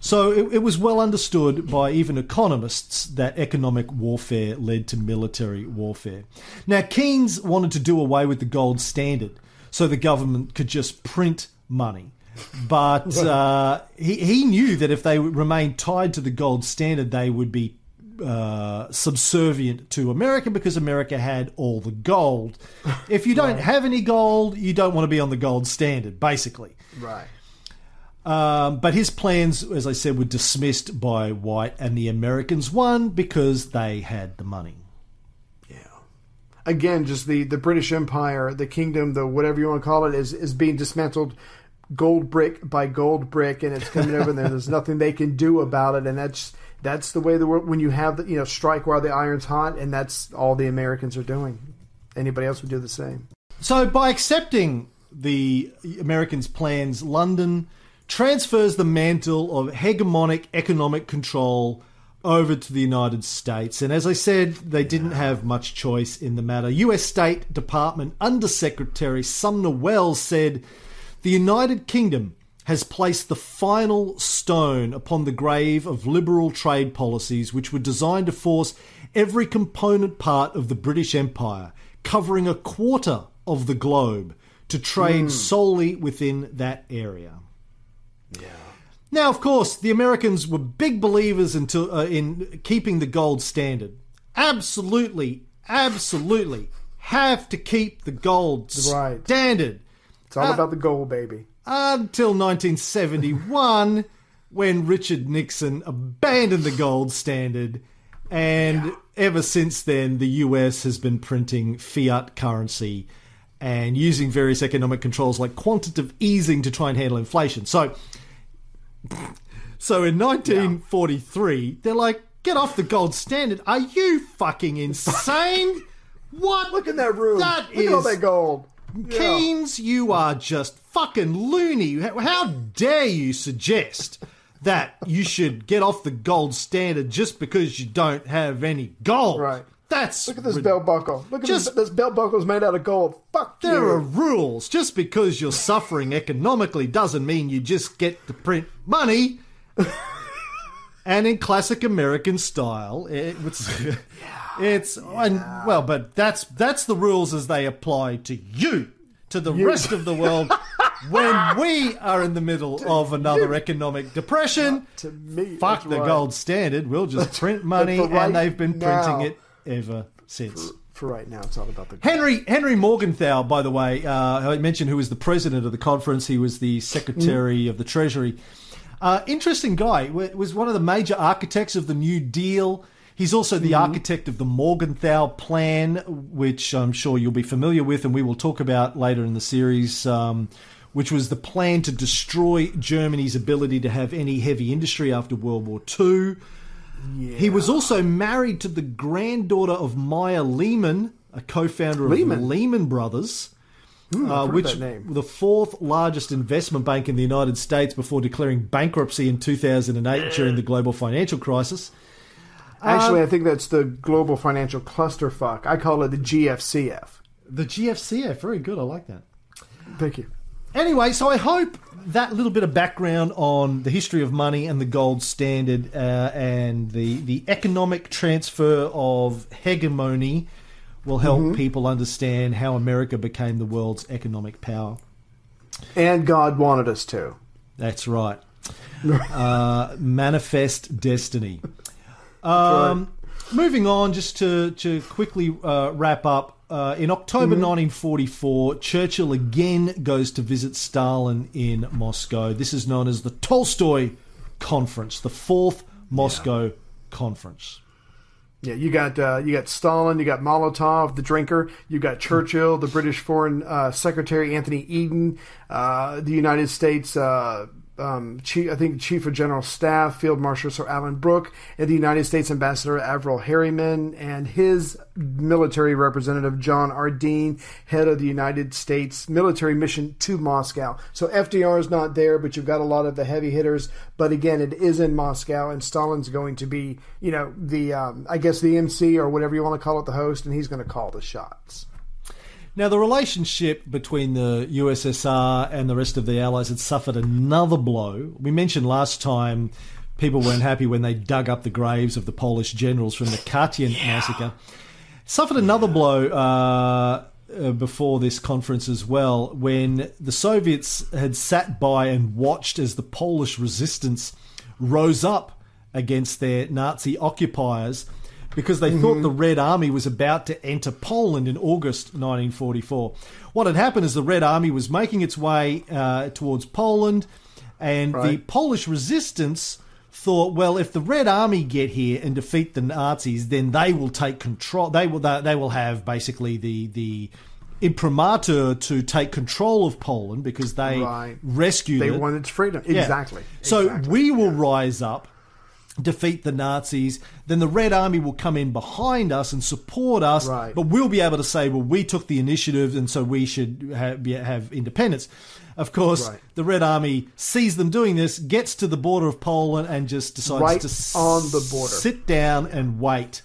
So it, it was well understood by even economists that economic warfare led to military warfare. Now, Keynes wanted to do away with the gold standard so the government could just print money. But uh, he, he knew that if they remained tied to the gold standard, they would be uh, subservient to America because America had all the gold. If you don't have any gold, you don't want to be on the gold standard, basically. Right. Um, but his plans, as I said, were dismissed by White, and the Americans won because they had the money. Yeah. Again, just the, the British Empire, the kingdom, the whatever you want to call it, is is being dismantled gold brick by gold brick, and it's coming over there. There's nothing they can do about it, and that's that's the way the world. When you have the you know strike while the iron's hot, and that's all the Americans are doing. Anybody else would do the same. So, by accepting the Americans' plans, London transfers the mantle of hegemonic economic control over to the United States. And as I said, they didn't have much choice in the matter. US State Department Undersecretary Sumner Welles said the United Kingdom has placed the final stone upon the grave of liberal trade policies which were designed to force every component part of the British Empire, covering a quarter of the globe, to trade hmm. solely within that area. Now, of course, the Americans were big believers into, uh, in keeping the gold standard. Absolutely, absolutely have to keep the gold Right. standard It's all about the goal, baby. until 1971 when Richard Nixon abandoned the gold standard. And ever since then, the US has been printing fiat currency and using various economic controls like quantitative easing to try and handle inflation. So, so in 1943, they're like, get off the gold standard. Are you fucking insane? What? Look in that room. That Look at all that gold. Yeah. Keynes, you are just fucking loony. How dare you suggest that you should get off the gold standard just because you don't have any gold? Right. That's Look at this rid- belt buckle. Look at Just- this, this belt buckle's made out of gold. Fuck There you. are rules. Just because you're suffering economically doesn't mean you just get to print money. and in classic American style, it, it's it's and, well, but that's that's the rules as they apply to you. To the rest of the world, when we are in the middle of another economic depression, to me, fuck the right. gold standard. We'll just print money, right and they've been printing now- it ever since. For right now, it's all about the. Henry Henry Morgenthau, by the way, uh, I mentioned who was the president of the conference. He was the secretary of the Treasury. Uh, interesting guy. W- Was one of the major architects of the New Deal. He's also the architect of the Morgenthau Plan, which I'm sure you'll be familiar with, and we will talk about later in the series. Um, which was the plan to destroy Germany's ability to have any heavy industry after World War II. He was also married to the granddaughter of Meyer Lehman, a co-founder of Lehman. the Lehman Brothers, uh, which the fourth largest investment bank in the United States before declaring bankruptcy in 2008 during the global financial crisis. Actually, I think that's the global financial clusterfuck. I call it the GFCF. The GFCF, very good. I like that. Thank you. Anyway, so I hope that little bit of background on the history of money and the gold standard uh, and the, the economic transfer of hegemony will help people understand how America became the world's economic power. And God wanted us to. That's right. uh, manifest destiny. Um, moving on, just to, to quickly uh, wrap up. Uh, in October 1944, Churchill again goes to visit Stalin in Moscow. This is known as the Tolstoy Conference, the fourth Moscow Conference. Yeah, you got uh, you got Stalin, you got Molotov, the drinker, you got Churchill, the British Foreign uh, Secretary Anthony Eden, uh, the United States. Um, chief, I think Chief of General Staff, Field Marshal Sir Alan Brooke, and the United States Ambassador Averell Harriman, and his military representative John R. Deane, head of the United States military mission to Moscow. So FDR is not there, but you've got a lot of the heavy hitters. But again, it is in Moscow, and Stalin's going to be, you know, the um, I guess the MC or whatever you want to call it, the host, and he's going to call the shots. Now, the relationship between the USSR and the rest of the Allies had suffered another blow. We mentioned last time people weren't happy when they dug up the graves of the Polish generals from the Katyn massacre. Suffered another blow uh, uh, before this conference as well, when the Soviets had sat by and watched as the Polish resistance rose up against their Nazi occupiers because they thought the Red Army was about to enter Poland in August 1944. What had happened is the Red Army was making its way uh, towards Poland, and the Polish resistance thought, well, if the Red Army get here and defeat the Nazis, then they will take control. They will they, they will have basically the the imprimatur to take control of Poland because they Right. rescued They it. wanted freedom. Yeah. Exactly. So Exactly. we will rise up defeat the Nazis, then the Red Army will come in behind us and support us, Right. but we'll be able to say, well, we took the initiative and so we should have, have independence. Of course, Right. the Red Army sees them doing this, gets to the border of Poland, and just decides Right to on the border. sit down and wait.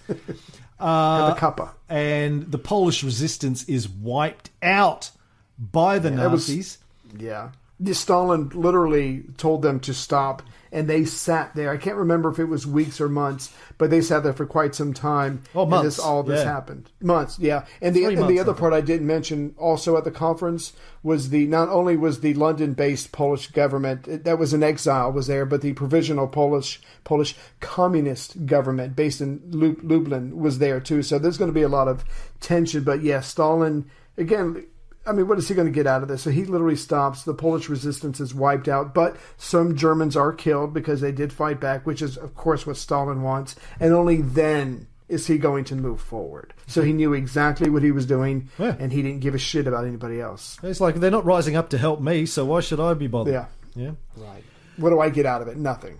At the Kappa. and the Polish resistance is wiped out by the was- Nazis. Yeah. Stalin literally told them to stop, and they sat there. I can't remember if it was weeks or months, but they sat there for quite some time. Oh, and months. this, all this Yeah. happened. Months, yeah. And the Three and months, the other part I didn't mention also at the conference was the not only was the London-based Polish government that was in exile was there, but the provisional Polish Polish communist government based in Lu- Lublin was there too. So there's going to be a lot of tension. But yeah, Stalin again. I mean, what is he going to get out of this? So he literally stops. The Polish resistance is wiped out, but some Germans are killed because they did fight back, which is, of course, what Stalin wants. And only then is he going to move forward. So he knew exactly what he was doing, Yeah. and he didn't give a shit about anybody else. It's like they're not rising up to help me, so why should I be bothered? Yeah. Yeah. Right. What do I get out of it? Nothing.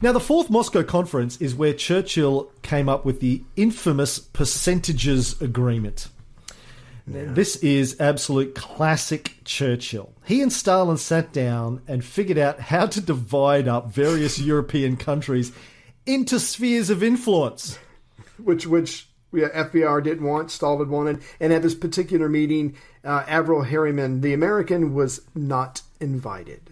Now, the fourth Moscow conference is where Churchill came up with the infamous percentages agreement. This is absolute classic Churchill. He and Stalin sat down and figured out how to divide up various European countries into spheres of influence. Which, which yeah, FDR didn't want, Stalin wanted. And at this particular meeting, uh, Averell Harriman, the American, was not invited.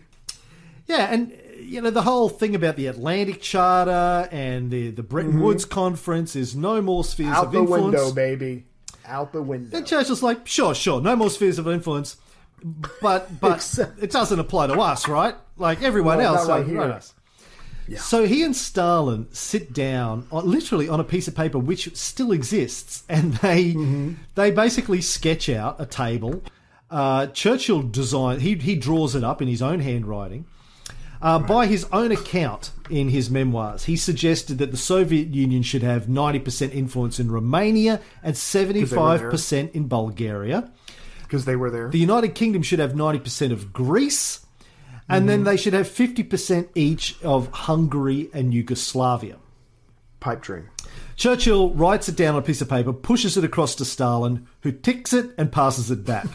Yeah, and you know the whole thing about the Atlantic Charter and the the Bretton Woods Conference is no more spheres Mm-hmm. Out of the influence. window, baby. Out the window. And Churchill's like, sure, sure, no more spheres of influence, but but Except- it doesn't apply to us, right? Like everyone No, else, not right so- here. right. So he and Stalin sit down, on, literally on a piece of paper which still exists, and they Mm-hmm. they basically sketch out a table. Uh, Churchill design he he draws it up in his own handwriting. Uh, By his own account in his memoirs, he suggested that the Soviet Union should have 90% influence in Romania and 75% in Bulgaria. Because they were there. The United Kingdom should have 90% of Greece, and then they should have 50% each of Hungary and Yugoslavia. Pipe dream. Churchill writes it down on a piece of paper, pushes it across to Stalin, who ticks it and passes it back.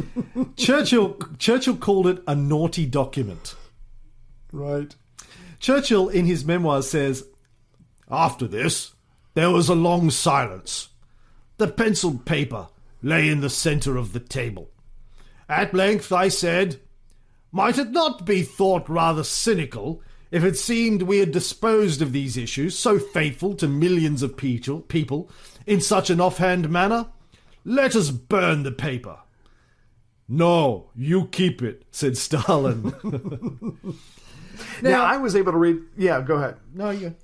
Churchill Churchill called it a naughty document. Right. Churchill, in his memoirs, says, After this, there was a long silence. The penciled paper lay in the centre of the table. At length I said, Might it not be thought rather cynical if it seemed we had disposed of these issues, so faithful to millions of people, people in such an offhand manner? Let us burn the paper. No, you keep it, said Stalin. Now, I was able to read. Yeah, go ahead. no, you.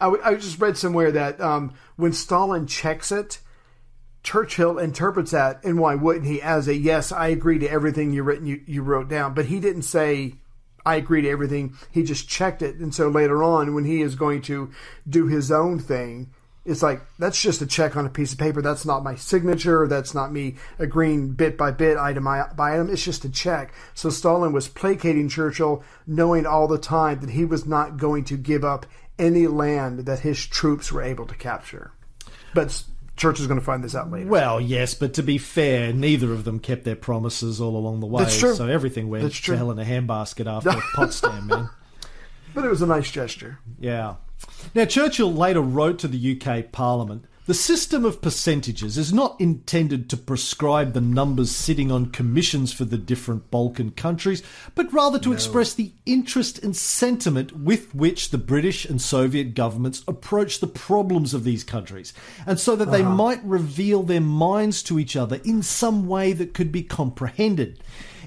I, w- I just read somewhere that um, when Stalin checks it, Churchill interprets that, and why wouldn't he, as a yes, I agree to everything you written you, you wrote down. But he didn't say I agree to everything. He just checked it, and so later on, when he is going to do his own thing, it's like that's just a check on a piece of paper. That's not my signature. That's not me agreeing bit by bit, item by item. It's just a check. So Stalin was placating Churchill, knowing all the time that he was not going to give up any land that his troops were able to capture. But Churchill's going to find this out later. Well, yes, but to be fair, neither of them kept their promises all along the way. That's true. So everything went to hell in a handbasket after Potsdam, man. But it was a nice gesture. Yeah. Now, Churchill later wrote to the UK Parliament the system of percentages is not intended to prescribe the numbers sitting on commissions for the different Balkan countries, but rather to express the interest and sentiment with which the British and Soviet governments approach the problems of these countries, and so that they uh-huh. might reveal their minds to each other in some way that could be comprehended.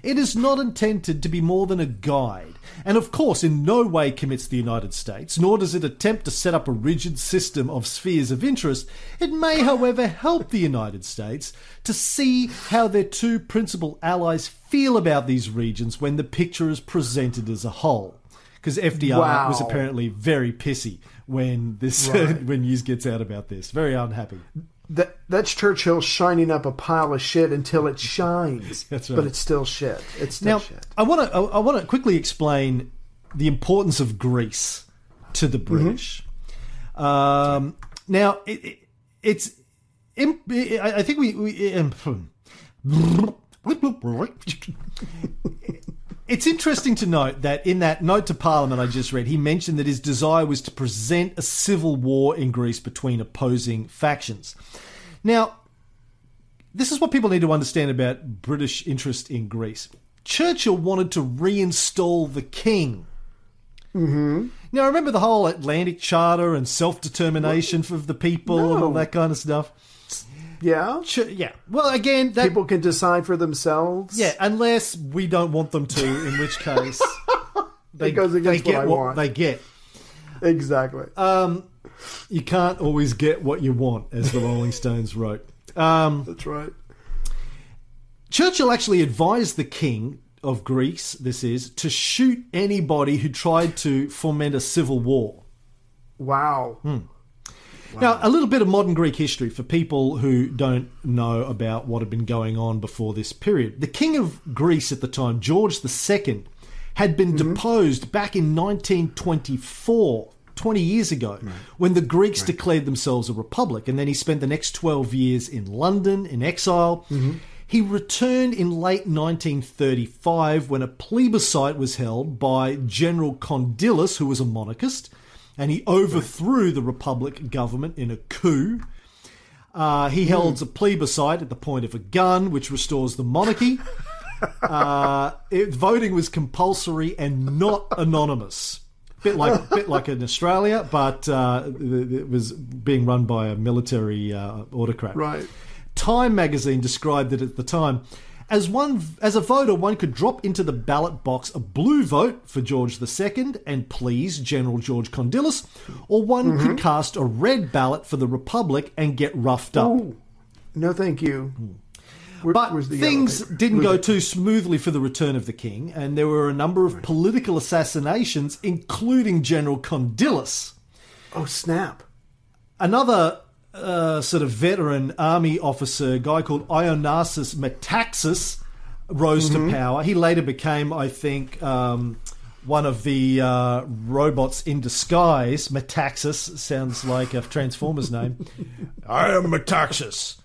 It is not intended to be more than a guide, and of course, in no way commits the United States, nor does it attempt to set up a rigid system of spheres of interest. It may, however, help the United States to see how their two principal allies feel about these regions when the picture is presented as a whole. Because FDR Wow. was apparently very pissy when this when news gets out about this. Very unhappy. That that's Churchill shining up a pile of shit until it shines. That's right. But it's still shit. It's still Now, shit. I want to I want to quickly explain the importance of Greece to the British. Um, now, it, it, it's. I think we. we um, it's interesting to note that in that note to Parliament I just read, he mentioned that his desire was to present a civil war in Greece between opposing factions. Now, this is what people need to understand about British interest in Greece. Churchill wanted to reinstall the king. Mm-hmm. Now, remember the whole Atlantic Charter and self determination for the people and all that kind of stuff? Yeah. Ch- yeah. Well, again, that, People can decide for themselves. yeah, unless we don't want them to, in which case they, It goes they get what I what want. they get. Exactly. Uh, You can't always get what you want, as the Rolling Stones wrote. Um, That's right. Churchill actually advised the king of Greece, this is, to shoot anybody who tried to foment a civil war. Wow. Hmm. Now, a little bit of modern Greek history for people who don't know about what had been going on before this period. The king of Greece at the time, George II, had been deposed back in 1924. 20 years ago, when the Greeks declared themselves a republic, and then he spent the next 12 years in London in exile. He returned in late 1935 when a plebiscite was held by General Kondylis, who was a monarchist, and he overthrew the republic government in a coup. Uh, he held a plebiscite at the point of a gun, which restores the monarchy. uh, it, voting was compulsory and not anonymous. Bit like bit like in Australia, but uh, it it was being run by a military uh, autocrat. Right. Time magazine described it at the time as one as a voter one could drop into the ballot box a blue vote for George II and please General George Kondylis or one could mm-hmm. cast a red ballot for the republic and get roughed up. Ooh. No, thank you. Where- But where's the yellow things didn't go too smoothly for the return of the king, and there were a number of political assassinations, including General Kondylis. Oh, snap. Another uh, sort of veteran army officer, a guy called Ioannis Metaxas, rose to power. He later became, I think, um, one of the uh, robots in disguise. Metaxas sounds like a Transformers name. I am Metaxas.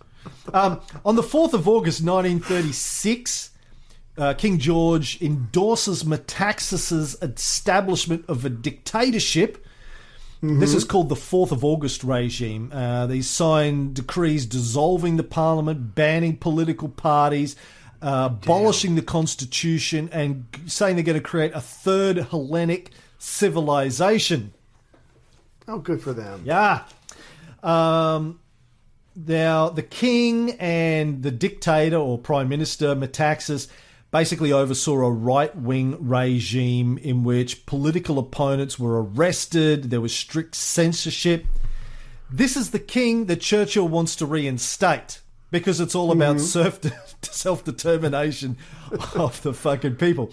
Um, on the 4th of August 1936, uh, King George endorses Metaxas's establishment of a dictatorship. This is called the 4th of August regime. Uh, they signed decrees dissolving the parliament, banning political parties, uh, abolishing the constitution, and saying they're going to create a third Hellenic civilization. Oh, good for them. Yeah. Um, now, the king and the dictator or prime minister, Metaxas, basically oversaw a right wing regime in which political opponents were arrested, there was strict censorship. This is the king that Churchill wants to reinstate because it's all about self determination of the fucking people.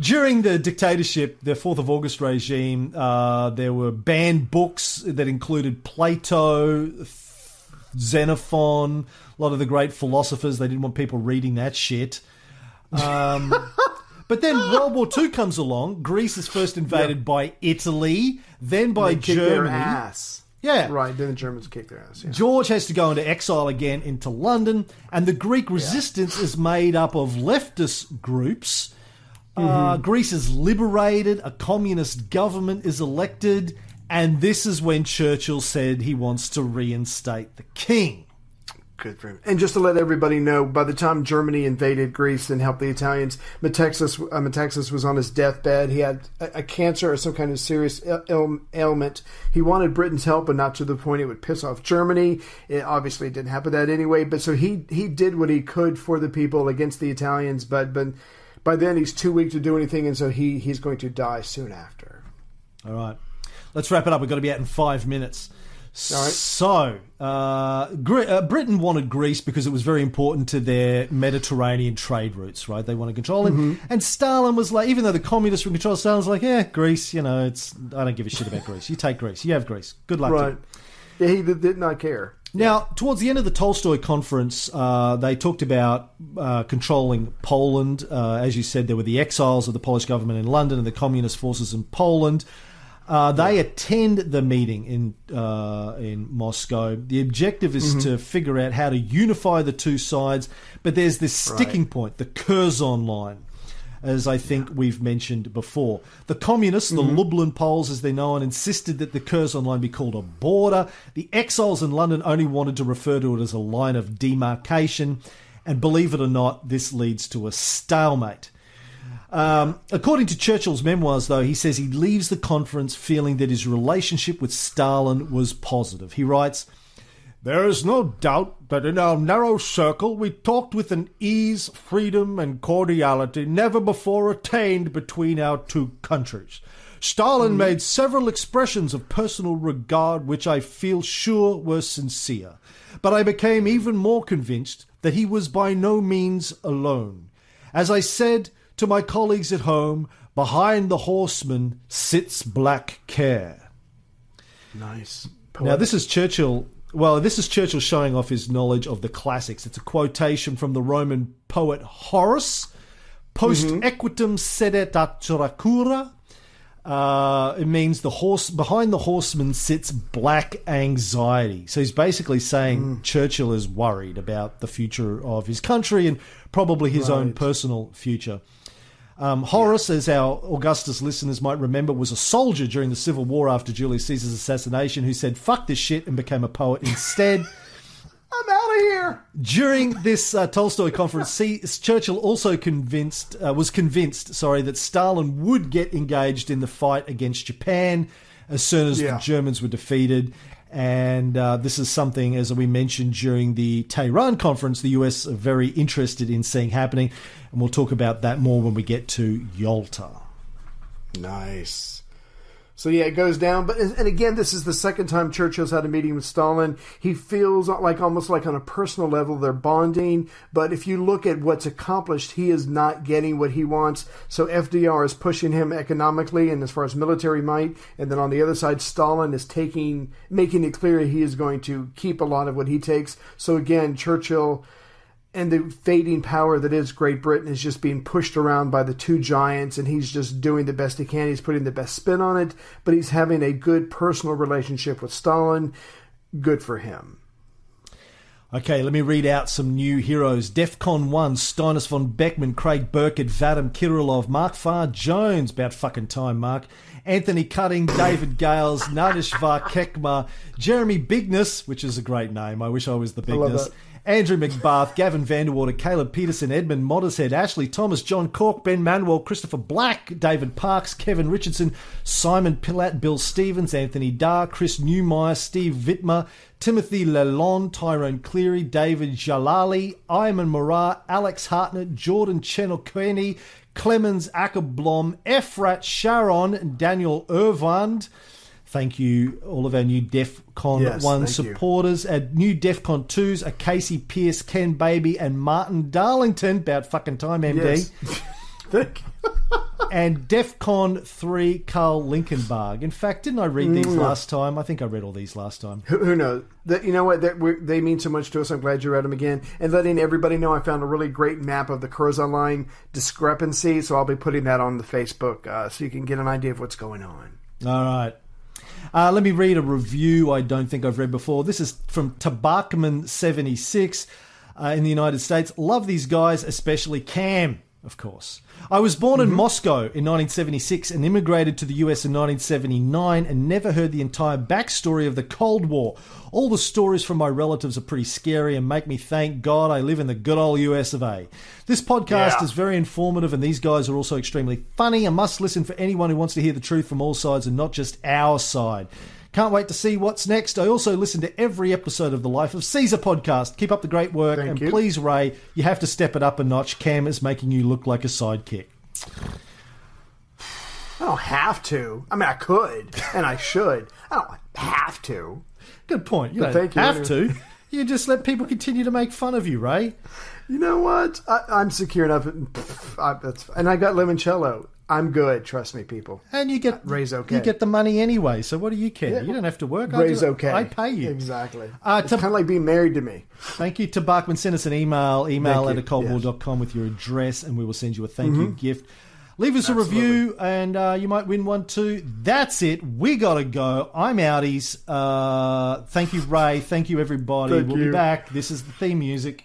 During the dictatorship, the 4th of August regime, uh, there were banned books that included Plato, Xenophon, a lot of the great philosophers. They didn't want people reading that shit. Um, but then World War II comes along. Greece is first invaded by Italy, then by They kick their Germany. ass. Yeah. Right. Then the Germans kick their ass. Yeah. George has to go into exile again into London, and the Greek resistance is made up of leftist groups. Uh, Greece is liberated, a communist government is elected, and this is when Churchill said he wants to reinstate the king. Good for him. And just to let everybody know, by the time Germany invaded Greece and helped the Italians, Metaxas, uh, Metaxas was on his deathbed. He had a, a cancer or some kind of serious ail- ail- ailment. He wanted Britain's help, but not to the point it would piss off Germany. It obviously didn't happen that anyway. But so he he did what he could for the people against the Italians. But but by then he's too weak to do anything, and so he he's going to die soon after. All right. Let's wrap it up. We've got to be out in five minutes. Right. So, uh, Gre- uh, Britain wanted Greece because it was very important to their Mediterranean trade routes, right? They wanted to control. And, Mm-hmm. and Stalin was like, even though the communists were in control, Stalin was like, yeah, Greece, you know, it's I don't give a shit about Greece. You take Greece. You have Greece. Good luck to Right. you. Yeah, he did, did not care. Now, towards the end of the Tolstoy conference, uh, they talked about uh, controlling Poland. Uh, as you said, there were the exiles of the Polish government in London and the communist forces in Poland. Uh, they attend the meeting in uh, in Moscow. The objective is to figure out how to unify the two sides, but there's this sticking point, the Curzon line, as I think we've mentioned before. The communists, the Lublin Poles as they're known, insisted that the Curzon line be called a border. The exiles in London only wanted to refer to it as a line of demarcation, and believe it or not, this leads to a stalemate. Um, according to Churchill's memoirs, though, he says he leaves the conference feeling that his relationship with Stalin was positive. He writes, There is no doubt that in our narrow circle we talked with an ease, freedom, and cordiality never before attained between our two countries. Stalin made several expressions of personal regard which I feel sure were sincere, but I became even more convinced that he was by no means alone. As I said to my colleagues at home, behind the horseman sits black care. Nice. Now, this is Churchill. Well, this is Churchill showing off his knowledge of the classics. It's a quotation from the Roman poet Horace. Post equitum sedet atracura. Uh, it means the horse behind the horseman sits black anxiety. So he's basically saying Churchill is worried about the future of his country and probably his own personal future. Um, Horace, as our Augustus listeners might remember, was a soldier during the Civil War after Julius Caesar's assassination who said, fuck this shit, and became a poet instead. I'm out of here. During this uh, Tolstoy conference, C- Churchill also convinced uh, was convinced, sorry, that Stalin would get engaged in the fight against Japan as soon as Yeah. the Germans were defeated. And uh, this is something, as we mentioned during the Tehran conference, the US are very interested in seeing happening, and we'll talk about that more when we get to Yalta. Nice. So yeah, it goes down. But and again, this is the second time Churchill's had a meeting with Stalin. He feels like almost like on a personal level they're bonding. But if you look at what's accomplished, he is not getting what he wants. So FDR is pushing him economically and as far as military might, and then on the other side, Stalin is taking making it clear he is going to keep a lot of what he takes. So again, Churchill and the fading power that is Great Britain is just being pushed around by the two giants, and he's just doing the best he can. He's putting the best spin on it, but he's having a good personal relationship with Stalin. Good for him. Okay, let me read out some new heroes. DEFCON 1, Steinus von Beckman, Craig Burkett, Vadim Kirillov, Mark Farr Jones, about fucking time, Mark. Anthony Cutting, David Gales, Nadishvar Kekma, Jeremy Bigness, which is a great name. I wish I was the Bigness. Andrew McBath, Gavin Vanderwater, Caleb Peterson, Edmund Moddershead, Ashley Thomas, John Cork, Ben Manuel, Christopher Black, David Parks, Kevin Richardson, Simon Pillatt, Bill Stevens, Anthony Dar, Chris Newmeyer, Steve Vittmer, Timothy Lalonde, Tyrone Cleary, David Jalali, Ayman Murat, Alex Hartnett, Jordan Chenokweni, Clemens Ackerblom, Efrat Sharon, Daniel Irvand. Thank you, all of our new DEFCON Yes, 1 thank you. supporters. At new DEFCON 2s are Casey Pierce, Ken Baby, and Martin Darlington. About fucking time, MD. Yes. Thank you. And DEFCON 3, Carl Linkenberg. In fact, didn't I read these last time? I think I read all these last time. Who, who knows? That you know what? That we're, they mean so much to us. I'm glad you read them again, and letting everybody know I found a really great map of the Curzon line discrepancy. So I'll be putting that on the Facebook, uh, so you can get an idea of what's going on. All right. Uh, let me read a review I don't think I've read before. This is from Tabakman76 uh, in the United States. Love these guys, especially Cam, of course. I was born in mm-hmm. Moscow in 1976 and immigrated to the US in 1979 and never heard the entire backstory of the Cold War. All the stories from my relatives are pretty scary and make me thank God I live in the good old US of A. This podcast Yeah. is very informative and these guys are also extremely funny. A must listen for anyone who wants to hear the truth from all sides and not just our side. Can't wait to see what's next. I also listen to every episode of the Life of Caesar podcast. Keep up the great work. Thank and you. please, Ray, you have to step it up a notch. Cam is making you look like a sidekick. I don't have to. I mean, I could and I should. I don't have to. Good point. You But don't you have to. You just let people continue to make fun of you, Ray. You know what? I, I'm secure enough. Pff, I, that's, and I got limoncello. I'm good. Trust me, people. And you get Ray's okay. You get the money anyway. So what do you care? You don't have to work. I do- okay. I pay you. Exactly. Uh, it's to- kind of like being married to me. Thank you Tabakman. Send us an email, email Thank at you. a coldwar.com with your address, and we will send you a thank Mm-hmm. you gift. Leave us a review and uh, you might win one too. That's it. We got to go. I'm outies. Uh, thank you, Ray. Thank you, everybody. Thank we'll be back. This is the theme music.